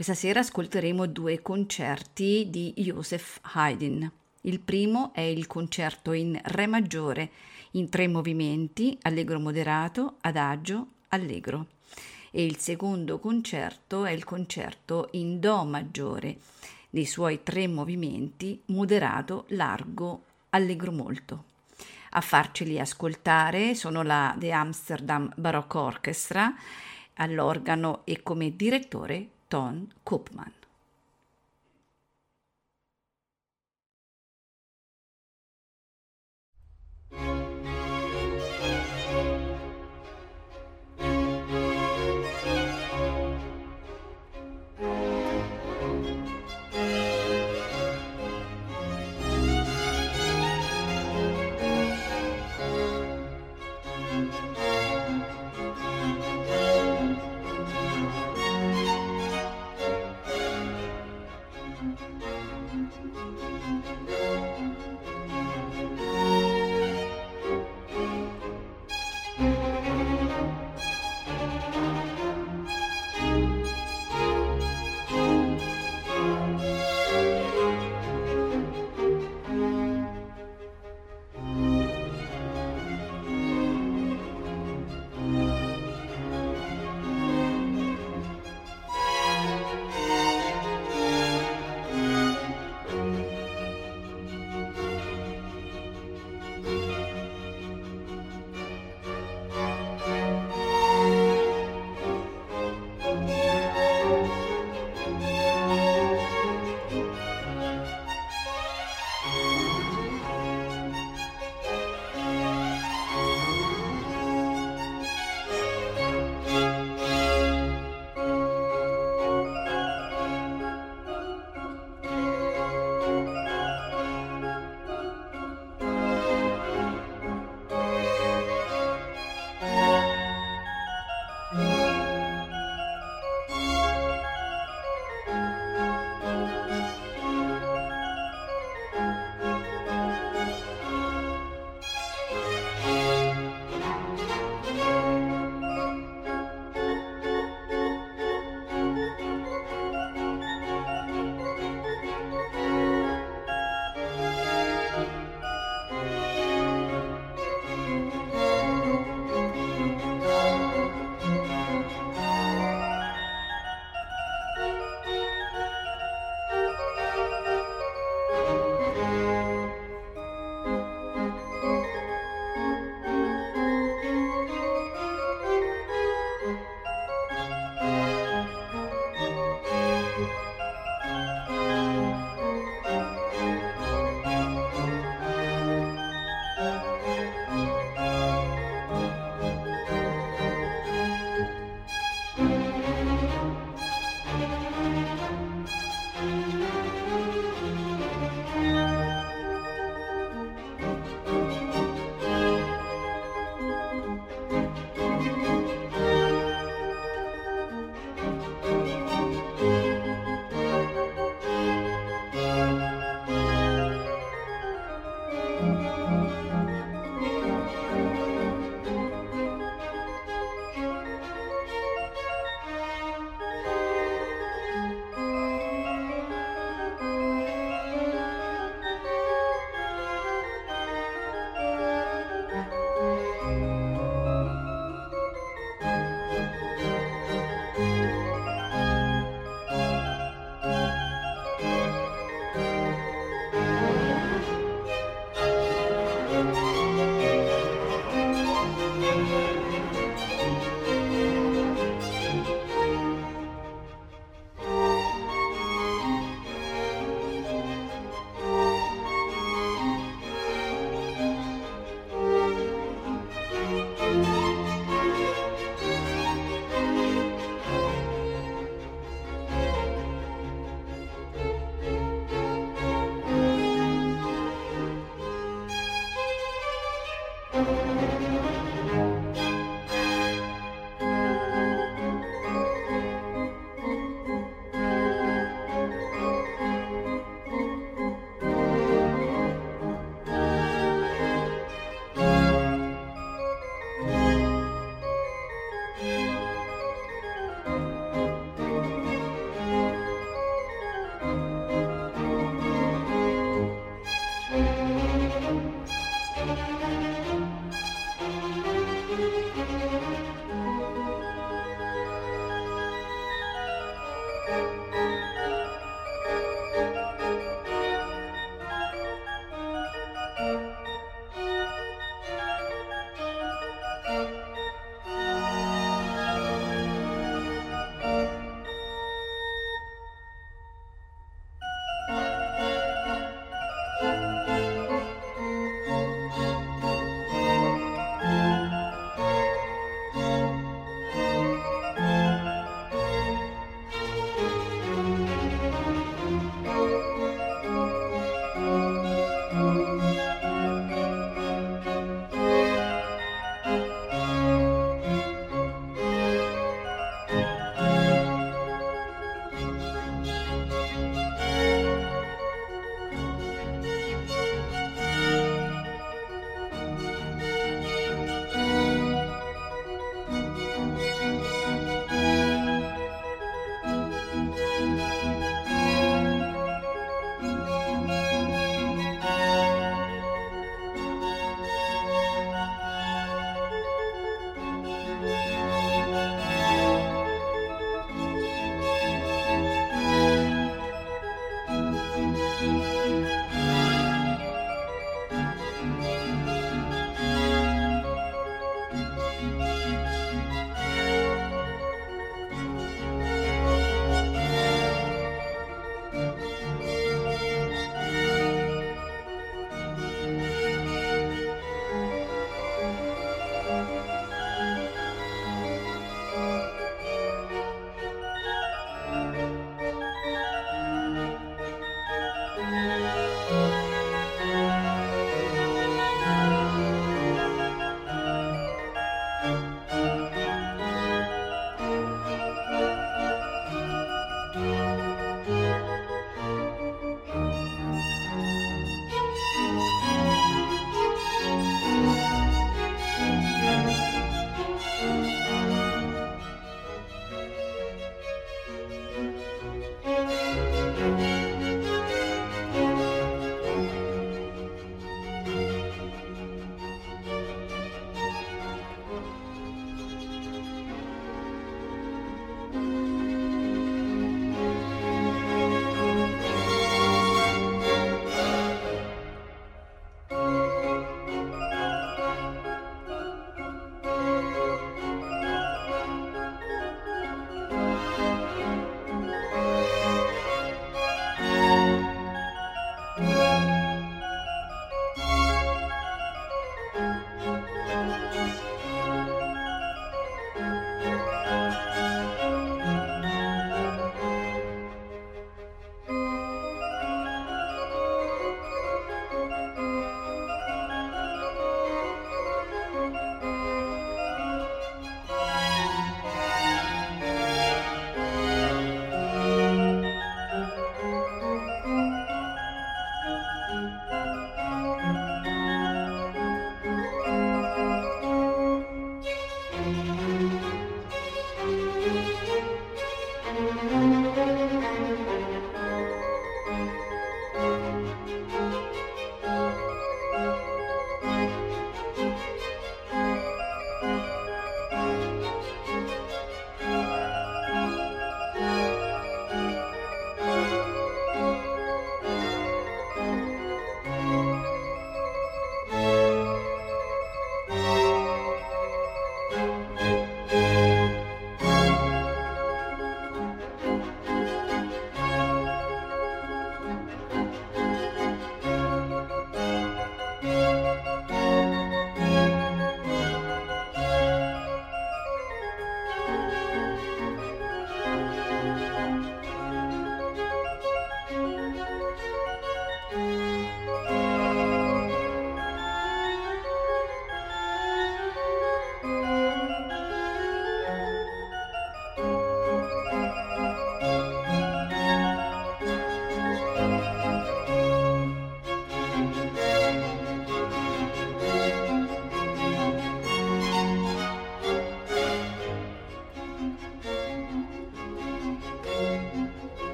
Questa sera ascolteremo due concerti di Joseph Haydn. Il primo è il concerto in Re maggiore, in tre movimenti, allegro moderato, adagio, allegro. E il secondo concerto è il concerto in Do maggiore, nei suoi tre movimenti, moderato, largo, allegro molto. A farceli ascoltare sono la The Amsterdam Baroque Orchestra, all'organo e come direttore Ton Koopman.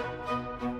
Música